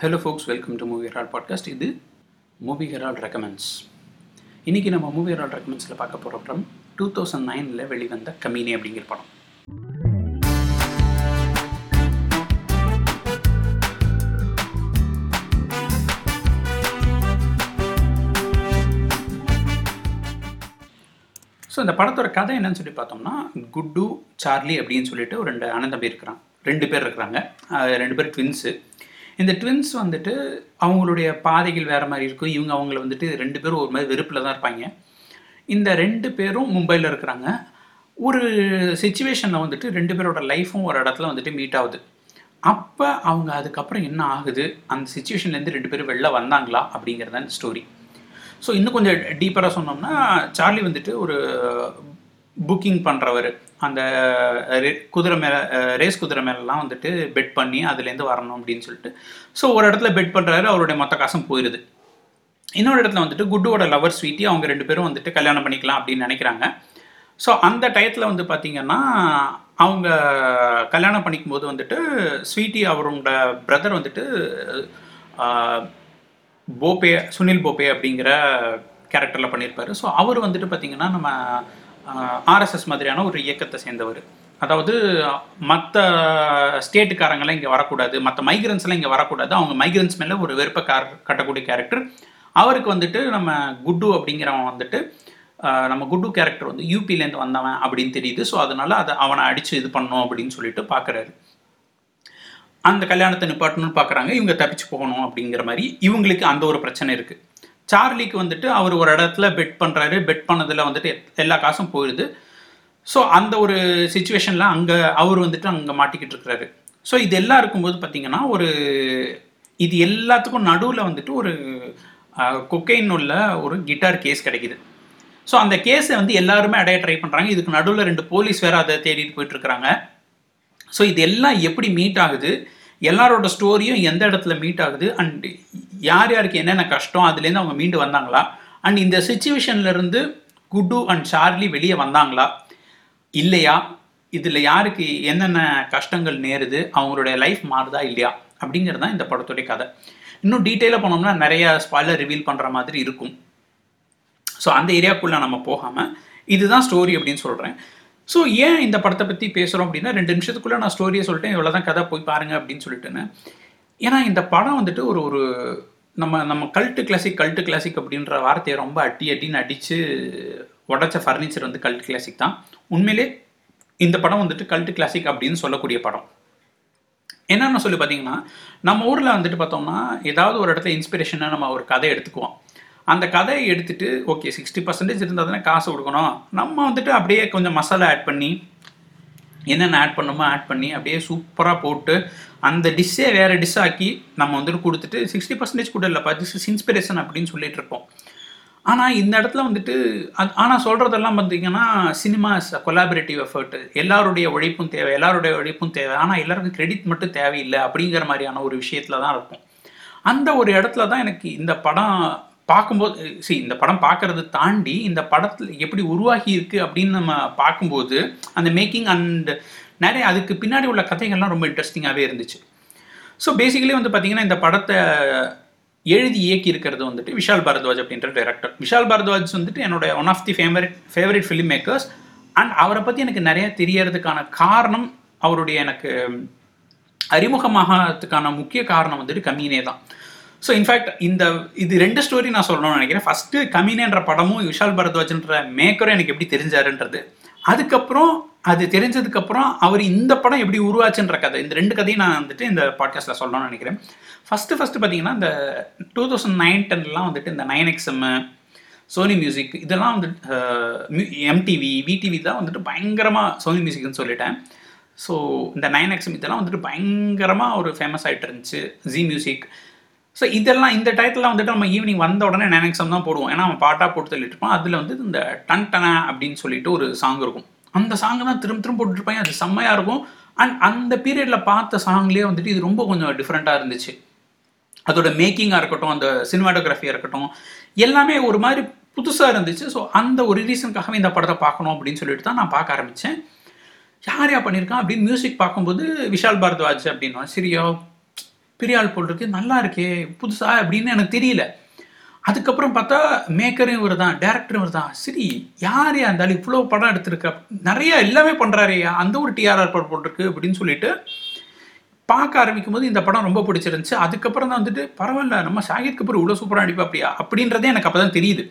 Hello folks welcome to movie herald podcast இது movie herald recommends இன்றைக்கி நம்ம movie ஹெரால் ரெக்கமெண்ட்ஸில் பார்க்க போகிற படம் டூ தௌசண்ட் நைனில் வெளிவந்த கமீனி அப்படிங்கிற படம். ஸோ இந்த படத்தோட கதை என்னன்னு சொல்லி பார்த்தோம்னா குட்டு சார்லி அப்படின்னு சொல்லிட்டு ஒரு ரெண்டு அண்ணன் தம்பி இருக்கிறான். ரெண்டு பேர் இருக்கிறாங்க. ரெண்டு பேர் ட்வின்ஸு இந்த ட்வின்ஸ் வந்துட்டு அவங்களுடைய பாதைகள் வேறு மாதிரி இருக்கும். இவங்க அவங்கள வந்துட்டு ரெண்டு பேரும் ஒரு மாதிரி வெறுப்பில் தான் இருப்பாங்க. இந்த ரெண்டு பேரும் மும்பையில் இருக்கிறாங்க. ஒரு சுச்சுவேஷனில் வந்துட்டு ரெண்டு பேரோட லைஃப்பும் ஒரு இடத்துல வந்துட்டு மீட் ஆகுது. அப்போ அவங்க அதுக்கப்புறம் என்ன ஆகுது? அந்த சுச்சுவேஷன்லேருந்து ரெண்டு பேரும் வெளில வந்தாங்களா? அப்படிங்கிறது தான் ஸ்டோரி ஸோ இன்னும் கொஞ்சம் டீப்பராக சொன்னோம்னா சார்லி வந்துட்டு ஒரு புக்கிங் பண்ணுறவர் அந்த ரே- குதிரை மேலே ரேஸ் குதிரை மேலெலாம் வந்துட்டு பெட் பண்ணி அதுலேருந்து வரணும் அப்படின்னு சொல்லிட்டு. ஸோ ஒரு இடத்துல பெட் பண்ணுறாரு அவருடைய மொத்த காசும் போயிடுது இன்னொரு இடத்துல வந்துட்டு குட்டுவோட லவர் ஸ்வீட்டி அவங்க ரெண்டு பேரும் வந்துட்டு கல்யாணம் பண்ணிக்கலாம் அப்படின்னு நினைக்கிறாங்க. ஸோ அந்த டயத்தில் வந்து பார்த்திங்கன்னா அவங்க கல்யாணம் பண்ணிக்கும் போது வந்துட்டு ஸ்வீட்டி அவரோட பிரதர் வந்துட்டு போபே சுனில் போபே அப்படிங்கிற கேரக்டரில் பண்ணியிருப்பாரு ஸோ அவர் வந்துட்டு பார்த்திங்கன்னா நம்ம ஆர்எஸ்எஸ் மாதிரியான ஒரு இயக்கத்தை சேர்ந்தவர். அதாவது மற்ற ஸ்டேட்டுக்காரங்களாம் இங்கே வரக்கூடாது மற்ற மைக்ரன்ஸ்லாம் இங்கே வரக்கூடாது அவங்க மைக்ரன்ஸ் மேலே ஒரு வெறுப்பை கார் கட்டக்கூடிய கேரக்டர் அவருக்கு வந்துட்டு நம்ம குட்டு அப்படிங்கிறவன் வந்துட்டு நம்ம குட்டு கேரக்டர் வந்து யூபிலேருந்து வந்தவன் அப்படின்னு தெரியுது. ஸோ அதனால அதை அவனை அடித்து இது பண்ணணும் அப்படின்னு சொல்லிட்டு பார்க்குறாரு அந்த கல்யாணத்தை நிப்பாட்டணும்னு பார்க்குறாங்க இவங்க தப்பிச்சு போகணும் அப்படிங்கிற மாதிரி இவங்களுக்கு அந்த ஒரு பிரச்சனை இருக்குது சார்லிக்கு வந்துட்டு அவர் ஒரு இடத்துல பெட் பண்ணுறாரு பெட் பண்ணதில் வந்துட்டு எல்லா காசும் போயிடுது ஸோ அந்த ஒரு சுச்சுவேஷனில் அங்கே அவர் வந்துட்டு அங்கே மாட்டிக்கிட்டு இருக்கிறாரு. ஸோ இது எல்லாம் இருக்கும்போது பார்த்தீங்கன்னா ஒரு இது எல்லாத்துக்கும் நடுவில் வந்துட்டு ஒரு கொக்கைன் உள்ள ஒரு கிட்டார் கேஸ் கிடைக்குது. ஸோ அந்த கேஸை வந்து எல்லாருமே அடைய ட்ரை பண்ணுறாங்க இதுக்கு நடுவில் ரெண்டு போலீஸ் வேறு அதை தேடிட்டு போயிட்டுருக்குறாங்க ஸோ இது எல்லாம் எப்படி மீட் ஆகுது? எல்லாரோட ஸ்டோரியும் எந்த இடத்துல மீட் ஆகுது? அண்ட் யார் யாருக்கு என்னென்ன கஷ்டம் அதுலேருந்து அவங்க மீண்டு வந்தாங்களா? அண்ட் இந்த சுச்சுவேஷன்லேருந்து குட்டு அண்ட் சார்லி வெளியே வந்தாங்களா? இல்லையா? இதில் யாருக்கு என்னென்ன கஷ்டங்கள் நேருது? அவங்களுடைய லைஃப் மாறுதா இல்லையா? அப்படிங்கிறது தான் இந்த படத்துடைய கதை. இன்னும் டீட்டெயிலாக போனோம்னா நிறைய ஸ்பாய்லர் ரிவீல் பண்ணுற மாதிரி இருக்கும். ஸோ அந்த ஏரியாக்குள்ளே நம்ம போகாமல் இதுதான் ஸ்டோரி அப்படின்னு சொல்கிறேன் ஸோ ஏன் இந்த படத்தை பற்றி பேசுகிறோம் அப்படின்னா ரெண்டு நிமிஷத்துக்குள்ளே நான் ஸ்டோரியை சொல்லிட்டேன். இவ்வளோ தான் கதை போய் பாருங்கள் அப்படின்னு சொல்லிட்டுன்னு. ஏன்னா இந்த படம் வந்துட்டு ஒரு ஒரு நம்ம நம்ம கல்ட்டு கிளாசிக் கல்ட்டு கிளாசிக் அப்படின்ற வார்த்தையை ரொம்ப அட்டி அட்டின்னு அடித்து உடச்ச ஃபர்னிச்சர் வந்து கல்ட் கிளாசிக் தான். உண்மையிலே இந்த படம் வந்துட்டு கல்ட்டு கிளாசிக் அப்படின்னு சொல்லக்கூடிய படம். என்னென்னு சொல்லி பார்த்தீங்கன்னா நம்ம ஊரில் வந்துட்டு பார்த்தோம்னா ஏதாவது ஒரு இடத்துல இன்ஸ்பிரேஷனாக நம்ம ஒரு கதை எடுத்துக்குவோம். அந்த கதையை எடுத்துட்டு ஓகே சிக்ஸ்டி பர்சன்டேஜ் இருந்தால் தானே காசு கொடுக்கணும். நம்ம வந்துட்டு அப்படியே கொஞ்சம் மசாலா ஆட் பண்ணி என்னென்ன ஆட் பண்ணுமோ ஆட் பண்ணி அப்படியே சூப்பராக போட்டு அந்த டிஷ்ஷே வேறு டிஷ் ஆக்கி நம்ம வந்துட்டு கொடுத்துட்டு சிக்ஸ்டி பர்சன்டேஜ் கூட இல்லைப்பா திஸ் இஸ் இன்ஸ்பிரேஷன் அப்படின்னு சொல்லிட்டு இருப்போம் ஆனால் இந்த இடத்துல வந்துட்டு அது ஆனால் சொல்கிறதெல்லாம் பார்த்தீங்கன்னா சினிமாஸ் கொலாபரேட்டிவ் எஃபர்ட் எல்லாருடைய உழைப்பும் தேவை எல்லாருடைய உழைப்பும் தேவை. ஆனால் எல்லாருக்கும் கிரெடிட் மட்டும் தேவையில்லை அப்படிங்கிற மாதிரியான ஒரு விஷயத்தில் தான் இருக்கும். அந்த ஒரு இடத்துல தான் எனக்கு இந்த படம் பார்க்கும்போது சி இந்த படம் பார்க்கறது தாண்டி இந்த படத்தில் எப்படி உருவாகி இருக்கு அப்படின்னு நம்ம பார்க்கும்போது அந்த மேக்கிங் அண்ட் நிறைய அதுக்கு பின்னாடி உள்ள கதைகள்லாம் ரொம்ப இன்ட்ரெஸ்டிங்காகவே இருந்துச்சு. ஸோ பேசிக்கலி வந்து பார்த்தீங்கன்னா இந்த படத்தை எழுதி இயக்கி இருக்கிறது வந்துட்டு விஷால் பாரத்வாஜ் அப்படின்ற டைரக்டர் விஷால் பாரத்வாஜ் வந்துட்டு என்னோட one of the favourite favourite film makers and அவரை பற்றி எனக்கு நிறைய தெரியறதுக்கான காரணம் அவருடைய எனக்கு அறிமுகமாகிறதுக்கான முக்கிய காரணம் வந்துட்டு கம்மியினே தான். ஸோ இன்ஃபேக்ட் இந்த இது ரெண்டு ஸ்டோரி நான் சொல்லணும்னு நினைக்கிறேன். ஃபஸ்ட்டு கமீனேன்ற படமும் விஷால் பரத்வாஜ்ன்ற மேக்கரும் எனக்கு எப்படி தெரிஞ்சாருன்றது. அதுக்கப்புறம் அது தெரிஞ்சதுக்கப்புறம் அவர் இந்த படம் எப்படி உருவாச்சுன்ற கதை. இந்த ரெண்டு கதையும் நான் வந்துட்டு இந்த பாட்காஸ்ட்டில் சொல்லணும்னு நினைக்கிறேன். ஃபஸ்ட்டு ஃபஸ்ட்டு பார்த்தீங்கன்னா இந்த டூ தௌசண்ட் நைன் டென்லாம் வந்துட்டு இந்த நைன் எக்ஸ்எம் சோனி மியூசிக் இதெல்லாம் வந்துட்டு எம்டிவி விடிவி தான் வந்துட்டு பயங்கரமாக சோனி மியூசிக்னு சொல்லிட்டேன். ஸோ இந்த நைன் எக்ஸ்எம் இதெல்லாம் வந்துட்டு பயங்கரமாக ஒரு ஃபேமஸ் ஆகிட்டு இருந்துச்சு. ஜி மியூசிக் ஸோ இதெல்லாம் இந்த டயத்தில் வந்துட்டு நம்ம ஈவினிங் வந்த உடனே நைன் எக்ஸாம் தான் போடுவோம். ஏன்னா அவன் பாட்டாக போட்டு தள்ளிட்டு இருப்பான் அதில் வந்து இந்த டன் டன அப்படின்னு சொல்லிட்டு ஒரு சாங் இருக்கும். அந்த சாங்கை தான் திரும்ப திரும்ப போட்டுருப்பாங்க அது செம்மையாக இருக்கும். அண்ட் அந்த பீரியடில் பார்த்த சாங்லேயே வந்துட்டு இது ரொம்ப கொஞ்சம் டிஃப்ரெண்ட்டாக இருந்துச்சு. அதோட மேக்கிங்காக இருக்கட்டும் அந்த சினிமாட்டோகிராஃபியாக இருக்கட்டும் எல்லாமே ஒரு மாதிரி புதுசாக இருந்துச்சு. ஸோ அந்த ஒரு ரீசனுக்காகவே இந்த படத்தை பார்க்கணும் அப்படின்னு சொல்லிட்டு தான் நான் பார்க்க ஆரம்பித்தேன் யார் யார் பண்ணியிருக்கான் அப்படின்னு மியூசிக் பார்க்கும்போது விஷால் பாரத்வாஜ் அப்படின்னா சரியா பெரியாள் போல் இருக்கு. நல்லா இருக்கே புதுசா அப்படின்னு எனக்கு தெரியல. அதுக்கப்புறம் பார்த்தா மேக்கரும் இவர் தான் டேரக்டரும் இவர் தான். சரி யார் இருந்தாலும் இவ்வளோ படம் எடுத்திருக்க. நிறைய எல்லாமே பண்ணுறாரு அந்த ஒரு டிஆர்ஆர் படம் போட்டிருக்கு அப்படின்னு சொல்லிட்டு பார்க்க ஆரம்பிக்கும் போது இந்த படம் ரொம்ப பிடிச்சிருந்துச்சு. அதுக்கப்புறம் தான் வந்துட்டு பரவாயில்ல நம்ம ஷாகித் கபூர் இவ்வளோ சூப்பராக நடிப்பா அப்படியா அப்படின்றதே எனக்கு அப்போ தான் தெரியுது.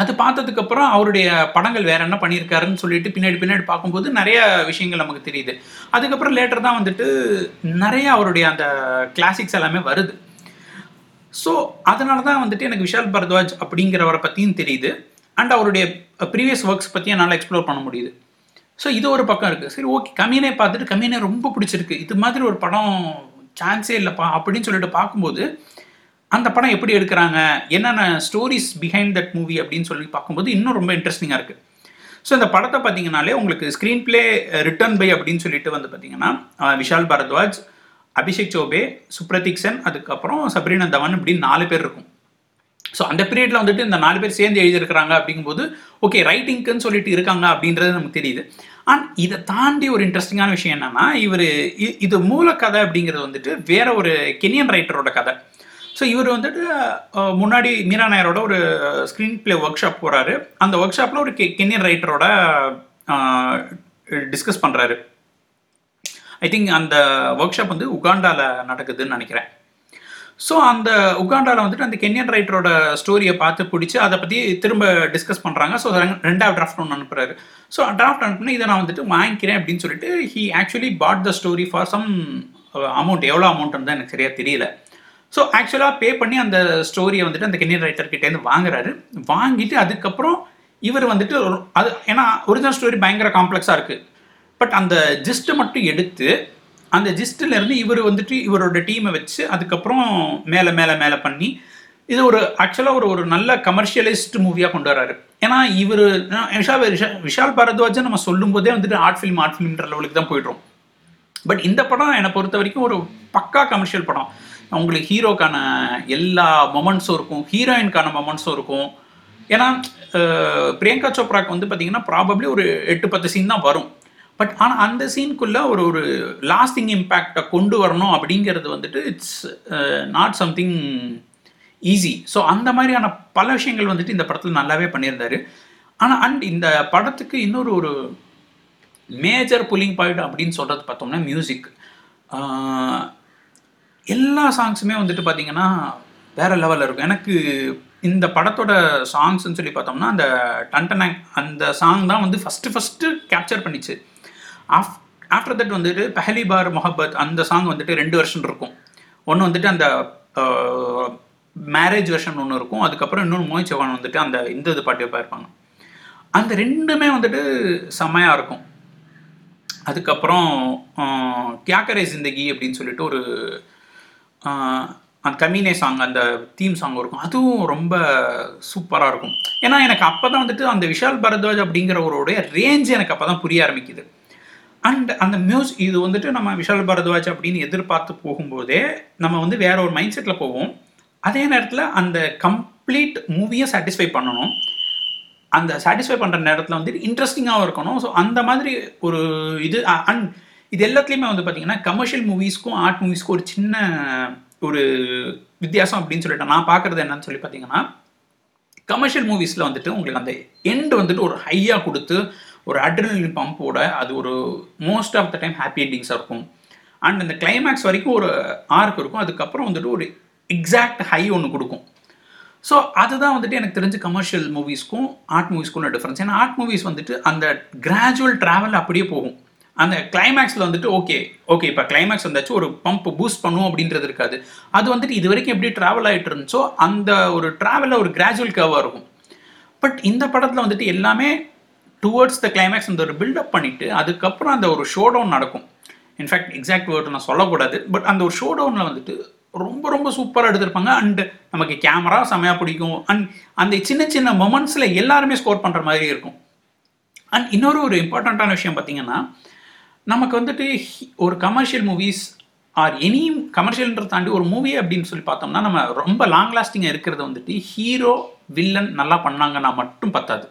அது பார்த்ததுக்கப்புறம் அவருடைய படங்கள் வேற என்ன பண்ணியிருக்காருன்னு சொல்லிட்டு பின்னாடி பின்னாடி பார்க்கும்போது நிறைய விஷயங்கள் நமக்கு தெரியுது. அதுக்கப்புறம் லேட்டர் தான் வந்துட்டு நிறைய அவருடைய அந்த கிளாசிக்ஸ் எல்லாமே வருது. ஸோ அதனால தான் வந்துட்டு எனக்கு விஷால் பரத்வாஜ் அப்படிங்கிறவரை பற்றியும் தெரியுது. அண்ட் அவருடைய ப்ரீவியஸ் ஒர்க்ஸ் பற்றி என்னால் எக்ஸ்ப்ளோர் பண்ண முடியுது. ஸோ இது ஒரு பக்கம் இருக்குது சரி ஓகே கம்மியனே பார்த்துட்டு கம்மியனே ரொம்ப பிடிச்சிருக்கு. இது மாதிரி ஒரு படம் சான்ஸே இல்லைப்பா அப்படின்னு சொல்லிட்டு பார்க்கும்போது அந்த படம் எப்படி எடுக்கிறாங்க? என்னென்ன ஸ்டோரிஸ் பிஹைண்ட் தட் மூவி அப்படின்னு சொல்லி பார்க்கும்போது இன்னும் ரொம்ப இன்ட்ரெஸ்டிங்காக இருக்குது ஸோ இந்த படத்தை பார்த்தீங்கனாலே உங்களுக்கு ஸ்க்ரீன் பிளே ரிட்டர்ன் பை அப்படின்னு சொல்லிட்டு வந்து பார்த்தீங்கன்னா விஷால் பரத்வாஜ் அபிஷேக் சோபே சுப்ரதீக் சென் அதுக்கப்புறம் சப்ரீனா தவன் இப்படின்னு நாலு பேர் இருக்கும். ஸோ அந்த பீரியடில் வந்துட்டு இந்த நாலு பேர் சேர்ந்து எழுதியிருக்கிறாங்க அப்படிங்கும்போது ஓகே ரைட்டிங்க்குன்னு சொல்லிட்டு இருக்காங்க அப்படின்றது நமக்கு தெரியுது. அண்ட் இதை தாண்டி ஒரு இன்ட்ரெஸ்டிங்கான விஷயம் என்னென்னா இவர் இது மூல கதை அப்படிங்கிறது வந்துட்டு வேற ஒரு கெனியன் ரைட்டரோட கதை. ஸோ இவர் வந்துட்டு முன்னாடி மீரா நாயரோட ஒரு ஸ்க்ரீன் பிளே ஒர்க் ஷாப் போகிறாரு அந்த ஒர்க் ஷாப்பில் ஒரு கெ கெனியன் ரைட்டரோட டிஸ்கஸ் பண்ணுறாரு ஐ திங்க் அந்த ஒர்க் ஷாப் வந்து உகாண்டாவில் நடக்குதுன்னு நினைக்கிறேன். ஸோ அந்த உகாண்டாவில் வந்துட்டு அந்த கென்யன் ரைட்டரோட ஸ்டோரியை பார்த்து பிடிச்சி அதை பற்றி திரும்ப டிஸ்கஸ் பண்ணுறாங்க ஸோ ரெண்டாவது டிராஃப்ட் ஒன்று அனுப்புறாரு. ஸோ டிராஃப்ட் அனுப்புனா இதை நான் வந்துட்டு வாங்கிக்கிறேன் அப்படின்னு சொல்லிட்டு he actually bought the story for some amount எவ்வளோ அமௌண்ட்னு தான் எனக்கு சரியாக தெரியல. ஸோ ஆக்சுவலாக பே பண்ணி அந்த ஸ்டோரியை வந்துட்டு அந்த கென்யன் ரைட்டர் கிட்டேருந்து வாங்குறாரு. வாங்கிட்டு அதுக்கப்புறம் இவர் வந்துட்டு அது ஏன்னா ஒரிஜினல் ஸ்டோரி பயங்கர காம்ப்ளெக்ஸாக இருக்குது பட் அந்த ஜிஸ்ட்டை மட்டும் எடுத்து அந்த ஜிஸ்டிலேருந்து இவர் வந்துட்டு இவரோட டீமை வச்சு அதுக்கப்புறம் மேலே மேலே மேலே பண்ணி இது ஒரு ஆக்சுவலாக ஒரு ஒரு நல்ல கமர்ஷியலிஸ்ட் மூவியாக கொண்டு வராரு. ஏன்னா இவர் விஷால் விஷா- விஷால் பாரத்வாஜை நம்ம சொல்லும்போதே வந்துட்டு ஆர்ட் ஃபிலிம் ஆர்ட் ஃபிலிம்ன்ற லெவலுக்கு தான் போயிடுறோம். பட் இந்த படம் என்னை பொறுத்த வரைக்கும் ஒரு பக்கா கமர்ஷியல் படம். உங்களுக்கு ஹீரோக்கான எல்லா மொமெண்ட்ஸும் இருக்கும் ஹீரோயின்கான மொமெண்ட்ஸும் இருக்கும். ஏன்னா பிரியங்கா சோப்ராக்கு வந்து பார்த்தீங்கன்னா ப்ராபப்ளி ஒரு எட்டு பத்து சீன் தான் வரும். பட் ஆனால் அந்த சீனுக்குள்ளே ஒரு ஒரு லாஸ்டிங் இம்பேக்டை கொண்டு வரணும் அப்படிங்கிறது வந்துட்டு it's not something easy so அந்த மாதிரியான பல விஷயங்கள் வந்துட்டு இந்த படத்தில் நல்லாவே பண்ணியிருந்தாரு. ஆனால் அண்ட் இந்த படத்துக்கு இன்னொரு ஒரு மேஜர் புல்லிங் பாயிண்ட் அப்படின்னு சொல்கிறது பார்த்தோம்னா மியூசிக் எல்லா சாங்ஸுமே வந்துட்டு பார்த்தீங்கன்னா வேற லெவலில் இருக்கும். எனக்கு இந்த படத்தோட சாங்ஸ்னு சொல்லி பார்த்தோம்னா அந்த டன்டனாங் அந்த சாங் தான் வந்து ஃபஸ்ட்டு ஃபஸ்ட்டு கேப்சர் பண்ணிச்சு. ஆஃப் ஆஃப்டர் தட் வந்துட்டு பஹலி பார் மொஹப்பத் அந்த சாங் வந்துட்டு ரெண்டு வருஷன் இருக்கும். ஒன்று வந்துட்டு அந்த மேரேஜ் வெர்ஷன் ஒன்று இருக்கும். அதுக்கப்புறம் இன்னொன்று மோய் சவான் வந்துட்டு அந்த இந்த இது பாட்டு இருப்பாங்க அந்த ரெண்டுமே வந்துட்டு செம்மையாக இருக்கும். அதுக்கப்புறம் கேக்கரை ஜிந்தகி அப்படின்னு சொல்லிட்டு ஒரு கமீனே சாங் அந்த தீம் சாங் இருக்கும். அதுவும் ரொம்ப சூப்பராக இருக்கும். ஏன்னா எனக்கு அப்போ தான் வந்துட்டு அந்த விஷால் பரத்வாஜ் அப்படிங்கிறவருடைய ரேஞ்ச் எனக்கு அப்போ தான் புரிய ஆரம்பிக்குது. அண்ட் அந்த மியூஸ் இது வந்துட்டு நம்ம விஷால் பரத்வாஜ் அப்படின்னு எதிர்பார்த்து போகும்போதே நம்ம வந்து வேற ஒரு மைண்ட் செட்டில் போவோம். அதே நேரத்தில் அந்த கம்ப்ளீட் மூவியை சாட்டிஸ்ஃபை பண்ணணும். அந்த சாட்டிஸ்ஃபை பண்ணுற நேரத்தில் வந்துட்டு இன்ட்ரெஸ்டிங்காகவும் இருக்கணும். ஸோ அந்த மாதிரி ஒரு இது அண்ட் இது எல்லாத்துலேயுமே வந்து பார்த்தீங்கன்னா கமர்ஷியல் மூவிஸ்க்கும் ஆர்ட் மூவிஸ்க்கும் ஒரு சின்ன ஒரு வித்தியாசம் அப்படின்னு சொல்லிட்டு நான் பார்க்குறது என்னன்னு சொல்லி பார்த்தீங்கன்னா கமர்ஷியல் மூவிஸில் வந்துட்டு உங்களுக்கு அந்த எண்டு வந்துட்டு ஒரு ஹையாக கொடுத்து ஒரு அட்ரினலின் பம்போட அது ஒரு most of the time happy எண்டிங்ஸாக இருக்கும். அண்ட் அந்த கிளைமேக்ஸ் வரைக்கும் ஒரு ஆர்க் இருக்கும். அதுக்கப்புறம் வந்துட்டு ஒரு எக்ஸாக்ட் ஹை ஒன்று கொடுக்கும். ஸோ அதுதான் வந்துட்டு எனக்கு தெரிஞ்சு கமர்ஷியல் மூவிஸ்க்கும் ஆர்ட் மூவிஸ்க்கும் டிஃப்ரென்ஸ் ஏன்னா ஆர்ட் மூவிஸ் வந்துட்டு அந்த கிராஜுவல் ட்ராவல் அப்படியே போகும். அந்த கிளைமேக்ஸில் வந்துட்டு ஓகே ஓகே இப்போ கிளைமேக்ஸ் வந்தாச்சு ஒரு பம்ப் பூஸ்ட் பண்ணும் அப்படின்றது இருக்காது. அது வந்துட்டு இது வரைக்கும் எப்படி ட்ராவல் ஆகிட்டு இருந்துச்சோ அந்த ஒரு ட்ராவலில் ஒரு கிராஜுவல் கர்வாக இருக்கும். பட் இந்த படத்தில் வந்துட்டு எல்லாமே டுவர்ட்ஸ் த கிளைமேக்ஸ் அந்த ஒரு பில்டப் பண்ணிவிட்டு அதுக்கப்புறம் அந்த ஒரு ஷோ டவுன் நடக்கும் இன்ஃபேக்ட் எக்ஸாக்ட் வேர்டு நான் சொல்லக்கூடாது பட் அந்த ஒரு ஷோ டவுனில் வந்துட்டு ரொம்ப ரொம்ப சூப்பராக எடுத்திருப்பாங்க. அண்டு நமக்கு கேமரா செமையாக பிடிக்கும். அண்ட் அந்த சின்ன சின்ன மொமெண்ட்ஸில் எல்லாருமே ஸ்கோர் பண்ணுற மாதிரி இருக்கும். அண்ட் இன்னொரு ஒரு இம்பார்ட்டண்ட்டான விஷயம் பார்த்தீங்கன்னா நமக்கு வந்துட்டு ஹி- ஒரு கமர்ஷியல் மூவிஸ் ஆர் எனி கமர்ஷியல்ன்றதை தாண்டி ஒரு மூவி அப்படின்னு சொல்லி பார்த்தோம்னா நம்ம ரொம்ப லாங் லாஸ்டிங்காக இருக்கிறது வந்துட்டு ஹீரோ வில்லன் நல்லா பண்ணாங்கன்னா மட்டும் பத்தாது.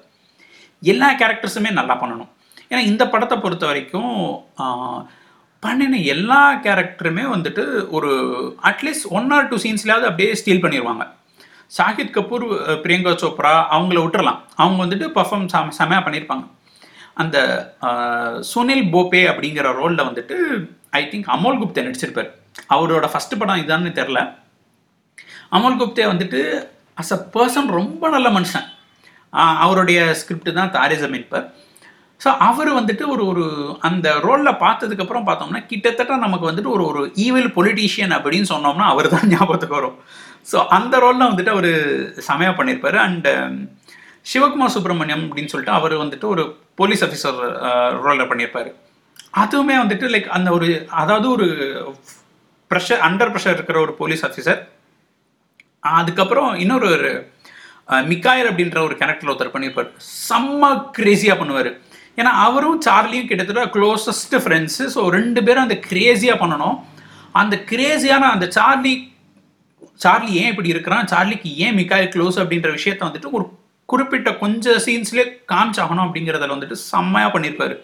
எல்லா கேரக்டர்ஸுமே நல்லா பண்ணணும். ஏன்னா இந்த படத்தை பொறுத்த வரைக்கும் பண்ணின எல்லா கேரக்டருமே வந்துட்டு ஒரு at least one or two சீன்ஸ்லேயாவது அப்படியே ஸ்டீல் பண்ணிடுவாங்க ஷாஹித் கபூர் பிரியங்கா சோப்ரா அவங்கள விட்டுறலாம். அவங்க வந்துட்டு பர்ஃபார்ம் செம செமையாக பண்ணியிருப்பாங்க அந்த சுனில் போபே அப்படிங்கிற ரோலில் வந்துட்டு ஐ திங்க் அமோல் குப்தே நடிச்சிருப்பார். அவரோட ஃபர்ஸ்ட் படம் இதான்னு தெரில அமோல் குப்தே வந்துட்டு அஸ் அ பர்சன் ரொம்ப நல்ல மனுஷன். அவருடைய ஸ்கிரிப்ட் தான் தாரே இருப்பார் ஸோ அவர் வந்துட்டு ஒரு ஒரு அந்த ரோலில் பார்த்ததுக்கப்புறம் பார்த்தோம்னா கிட்டத்தட்ட நமக்கு வந்துட்டு ஒரு ஒரு ஈவில் பொலிட்டீஷியன் அப்படின்னு சொன்னோம்னா அவர் தான் ஞாபகத்துக்கு வரும். ஸோ அந்த ரோலில் வந்துட்டு அவர் செமையாக பண்ணியிருப்பார் அண்டு சிவகுமார் சுப்பிரமணியம் அப்படின்னு சொல்லிட்டு அவர் வந்துட்டு ஒரு போலீஸ் ஆஃபீஸர் ரோலில் பண்ணியிருப்பாரு. அதுவுமே வந்துட்டு லைக் அந்த ஒரு அதாவது ஒரு ப்ரெஷர் அண்டர் ப்ரெஷர் இருக்கிற ஒரு போலீஸ் ஆஃபீஸர் அதுக்கப்புறம் இன்னொரு ஒரு மிக்காயர் அப்படின்ற ஒரு கேரக்டர் ஒருத்தர் பண்ணியிருப்பார். செம்ம கிரேசியாக பண்ணுவார். ஏன்னா அவரும் சார்லியும் கிட்டத்தட்ட க்ளோசஸ்ட் ஃப்ரெண்ட்ஸு ஸோ ரெண்டு பேரும் அந்த கிரேசியாக பண்ணணும். அந்த கிரேசியான அந்த சார்லி சார்லி ஏன் இப்படி இருக்கிறான்? சார்லிக்கு ஏன் மிக்காய் க்ளோஸ் அப்படின்ற விஷயத்த வந்துட்டு ஒரு குறிப்பிட்ட கொஞ்சம் சீன்ஸ்லேயே காமிச்சாகணும் அப்படிங்கிறதுல வந்துட்டு செம்மையாக பண்ணியிருப்பார்.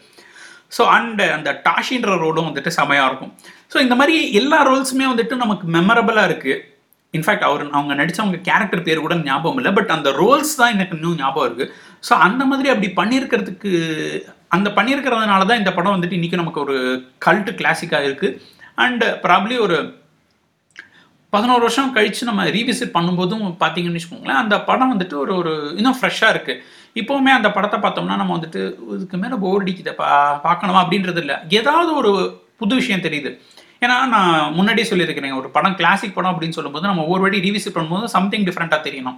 ஸோ அண்ட் அந்த டாஷின்ற ரோலும் வந்துட்டு செமையாக இருக்கும். ஸோ இந்த மாதிரி எல்லா ரோல்ஸுமே வந்துட்டு நமக்கு மெமரபிளாக இருக்குது இன்ஃபேக்ட் அவர் அவங்க நடித்தவங்க கேரக்டர் பேர் கூட ஞாபகம் இல்லை பட் அந்த ரோல்ஸ் தான் எனக்கு இன்னும் ஞாபகம் இருக்குது ஸோ அந்த மாதிரி அப்படி பண்ணியிருக்கிறதுக்கு அந்த பண்ணியிருக்கிறதுனால தான் இந்த படம் வந்துட்டு இன்றைக்கி நமக்கு ஒரு கல்ட்டு கிளாசிக்காக இருக்குது அண்ட் ப்ராப்ளி ஒரு பதினோரு வருஷம் கழித்து நம்ம ரீவிசிட் பண்ணும்போதும் பார்த்தீங்கன்னு வச்சுக்கோங்களேன் அந்த படம் வந்துட்டு ஒரு ஒரு இன்னும் ஃப்ரெஷ்ஷாக இருக்குது இப்போவுமே அந்த படத்தை பார்த்தோம்னா நம்ம வந்துட்டு இதுக்கு மேலே போர் அடிக்குது பா பார்க்கணுமா? அப்படின்றது இல்லை. ஏதாவது ஒரு புது விஷயம் தெரியுது. ஏன்னா நான் முன்னாடியே சொல்லியிருக்கிறேன் ஒரு படம் கிளாசிக் படம் அப்படின்னு சொல்லும்போது நம்ம ஒவ்வொரு வாட்டி ரீவிசிட் பண்ணும்போது சம்திங் டிஃப்ரெண்ட்டாக தெரியணும்.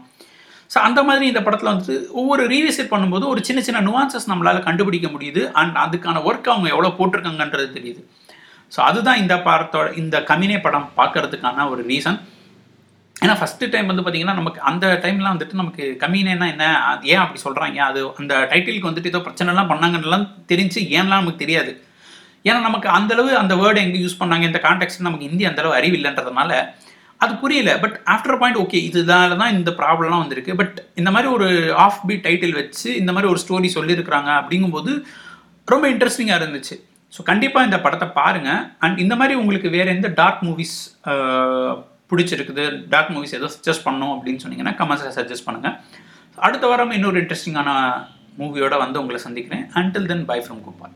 ஸோ அந்த மாதிரி இந்த படத்தில் வந்துட்டு ஒவ்வொரு ரீவிசிட் பண்ணும்போது ஒரு சின்ன சின்ன நுவான்சஸ் நம்மளால் கண்டுபிடிக்க முடியுது. அண்ட் அதுக்கான ஒர்க் அவங்க எவ்வளோ போட்டிருக்காங்கன்றது தெரியுது. ஸோ அதுதான் இந்த படத்தோட இந்த கமினே படம் பார்க்கறதுக்கான ஒரு ரீசன் ஏன்னா ஃபஸ்ட்டு டைம் வந்து பார்த்தீங்கன்னா நமக்கு அந்த டைம்லாம் வந்துட்டு நமக்கு கமினேன்னா என்ன? அது ஏன் அப்படி சொல்கிறாங்க அது அந்த டைட்டிலுக்கு வந்துட்டு ஏதோ பிரச்சனைலாம் பண்ணாங்கன்னெலாம் தெரிஞ்சு ஏன்லாம் நமக்கு தெரியாது. ஏன்னா நமக்கு அந்த அளவு அந்த வேர்டு எங்கே யூஸ் பண்ணாங்க இந்த கான்டெக்ட் நமக்கு ஹிந்தி அந்தளவு அறிவு இல்லைன்றதுனால அது புரியல. பட் ஆஃப்டர் பாயிண்ட் ஓகே இதனால தான் இந்த ப்ராப்ளம்லாம் வந்திருக்கு. பட் இந்த மாதிரி ஒரு ஆஃப் பீட் டைட்டில் வச்சு இந்த மாதிரி ஒரு ஸ்டோரி சொல்லியிருக்கிறாங்க அப்படிங்கும்போது ரொம்ப இன்ட்ரெஸ்டிங்காக இருந்துச்சு. ஸோ கண்டிப்பாக இந்த படத்தை பாருங்கள் அண்ட் இந்த மாதிரி உங்களுக்கு வேறு எந்த டார்க் மூவிஸ் பிடிச்சிருக்குது? டார்க் மூவிஸ் ஏதோ சஜஸ்ட் பண்ணணும் அப்படின்னு சொன்னீங்கன்னா கமெண்ட்ஸில் சஜஸ்ட் பண்ணுங்கள் அடுத்த வாரம் இன்னொரு இன்ட்ரெஸ்டிங்கான மூவியோட வந்து உங்களை சந்திக்கிறேன். Until then bye from Gopal